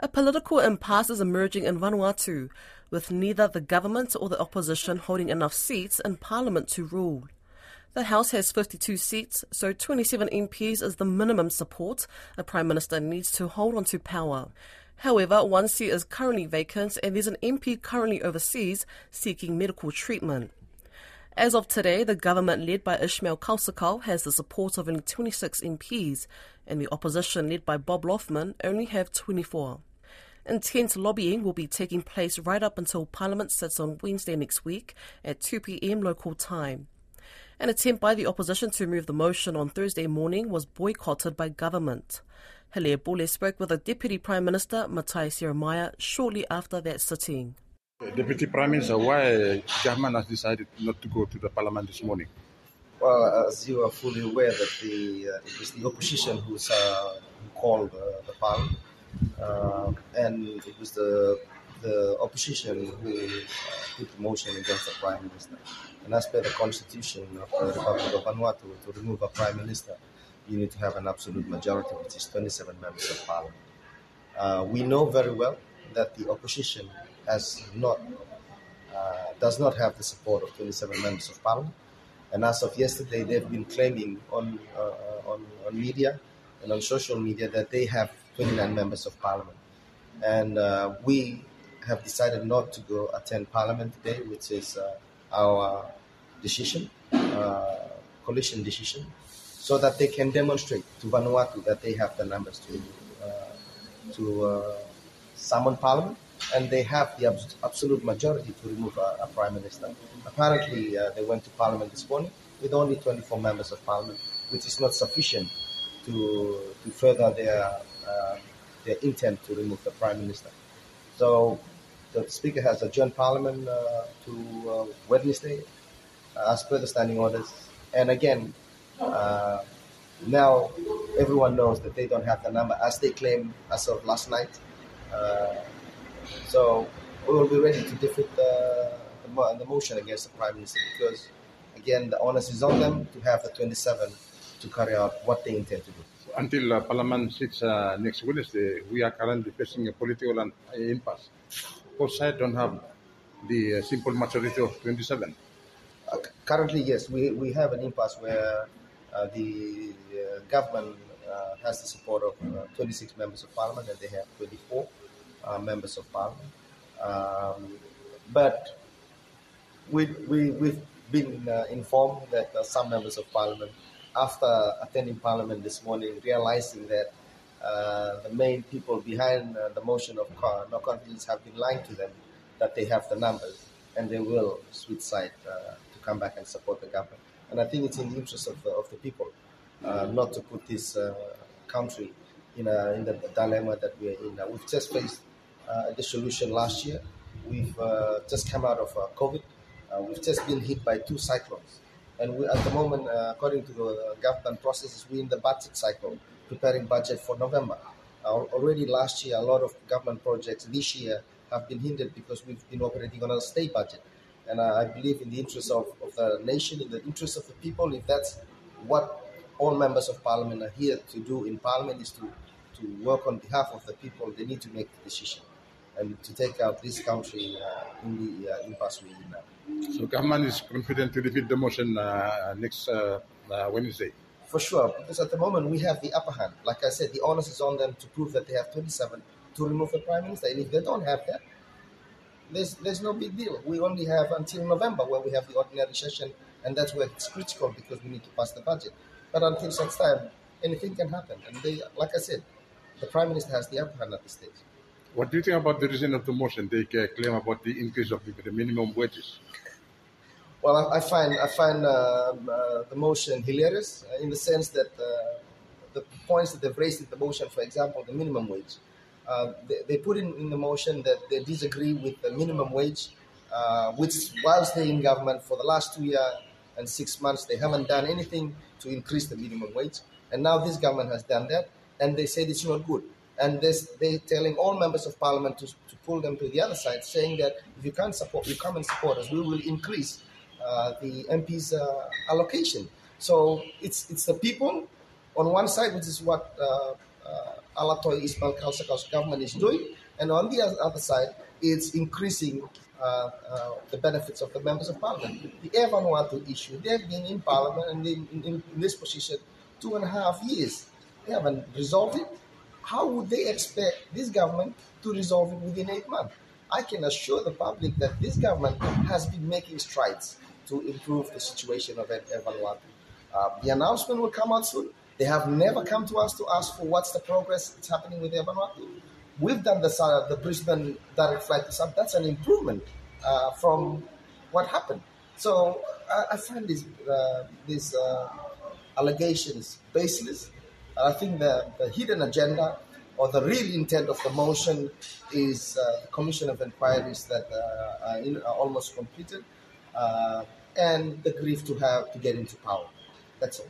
A political impasse is emerging in Vanuatu, with neither the government or the opposition holding enough seats in parliament to rule. The House has 52 seats, so 27 MPs is the minimum support a Prime Minister needs to hold on to power. However, one seat is currently vacant and there's an MP currently overseas seeking medical treatment. As of today, the government led by Ishmael Kalsakau has the support of only 26 MPs, and the opposition led by Bob Loughman only have 24. Intense lobbying will be taking place right up until Parliament sits on Wednesday next week at 2 pm local time. An attempt by the opposition to move the motion on Thursday morning was boycotted by government. Hilaire Bule spoke with the Deputy Prime Minister, Matai Seremaiah, shortly after that sitting. Deputy Prime Minister, why government has decided not to go to the Parliament this morning? Well, as you are fully aware that the uh, it was the opposition who's, uh, who called uh, the Parliament and it was the the opposition who uh, put the motion against the prime minister. And as per the constitution of the Republic of Vanuatu, to remove a prime minister, you need to have an absolute majority, which is 27 members of parliament. Uh, we know very well that the opposition has not uh, does not have the support of 27 members of parliament. And as of yesterday, they've been claiming on, uh, on, on media and on social media that they have 29 members of parliament. And uh, we have decided not to go attend parliament today, which is uh, our decision, uh, coalition decision, so that they can demonstrate to Vanuatu that they have the numbers to, uh, to uh, summon parliament and they have the abs- absolute majority to remove a, a prime minister. Apparently, uh, they went to parliament this morning with only 24 members of parliament, which is not sufficient to, to further their, uh, their intent to remove the prime minister. So the speaker has adjourned parliament uh, to uh, Wednesday uh, as per the standing orders. And again, uh, now everyone knows that they don't have the number as they claim as of last night. So we will be ready to defeat the, the, the motion against the prime minister because, again, the onus is on them to have the 27 to carry out what they intend to do. Until uh, Parliament sits uh, next Wednesday, we are currently facing a political an- impasse. Both sides don't have the uh, simple majority of 27. Uh, currently, yes, we, we have an impasse where uh, the uh, government uh, has the support of uh, 26 members of parliament and they have 24 uh, members of parliament. Um, but we, we, we've been uh, informed that uh, some members of parliament, after attending parliament this morning, realizing that uh, the main people behind uh, the motion of no confidence have been lying to them that they have the numbers and they will switch side uh, to come back and support the government. And I think it's in the interest of the, of the people uh, not to put this uh, country in, a, in the dilemma that we are in. We've just faced uh, a dissolution last year. We've just come out of COVID. We've just been hit by two cyclones. And we, at the moment, uh, according to the government processes, we're in the budget cycle, preparing budget for November. Uh, already last year, a lot of government projects this year have been hindered because we've been operating on a state budget. And uh, I believe in the interest of, of the nation, in the interest of the people, if that's what all members of parliament are here to do in parliament is to, to work on behalf of the people, they need to make the decision and to take out this country uh, in the uh, impasse we're in now. So government is confident to defeat the motion uh, next uh, uh, Wednesday. For sure, because at the moment we have the upper hand. Like I said, the onus is on them to prove that they have 27 to remove the prime minister. And if they don't have that, there's there's no big deal. We only have until November where we have the ordinary session, and that's where it's critical because we need to pass the budget. But until such time, anything can happen. And they, like I said, the prime minister has the upper hand at this stage. What do you think about the reason of the motion? They uh, claim about the increase of the, minimum wages. Well, I, I find I find uh, uh, the motion hilarious uh, in the sense that uh, the points that they've raised in the motion, for example, the minimum wage, uh, they, they put in, in the motion that they disagree with the minimum wage, which whilst they're in government for the last two years and six months, they haven't done anything to increase the minimum wage, and now this government has done that, and they said it's not good. And this, they're telling all members of parliament to, to pull them to the other side, saying that if you can't support, you come and support us, we will increase uh, the MP's uh, allocation. So it's it's the people on one side, which is what uh, uh, Alatoi Ishmael Kalsakau's government is doing. And on the other side, it's increasing uh, uh, the benefits of the members of parliament. The Air Vanuatu issue, they've been in parliament and in, in, in, this position two and a half years. They haven't resolved it. How would they expect this government to resolve it within eight months? I can assure the public that this government has been making strides to improve the situation of Vanuatu. Uh, the announcement will come out soon. They have never come to us to ask for what's the progress that's happening with Vanuatu. We've done the, uh, the Brisbane direct flight to Santo. That's an improvement uh, from what happened. So I, I find these, uh, these uh, allegations baseless. I think the, the hidden agenda or the real intent of the motion is uh, the commission of inquiries that uh, are, in, are, almost completed uh, and the grief to have to get into power. That's all.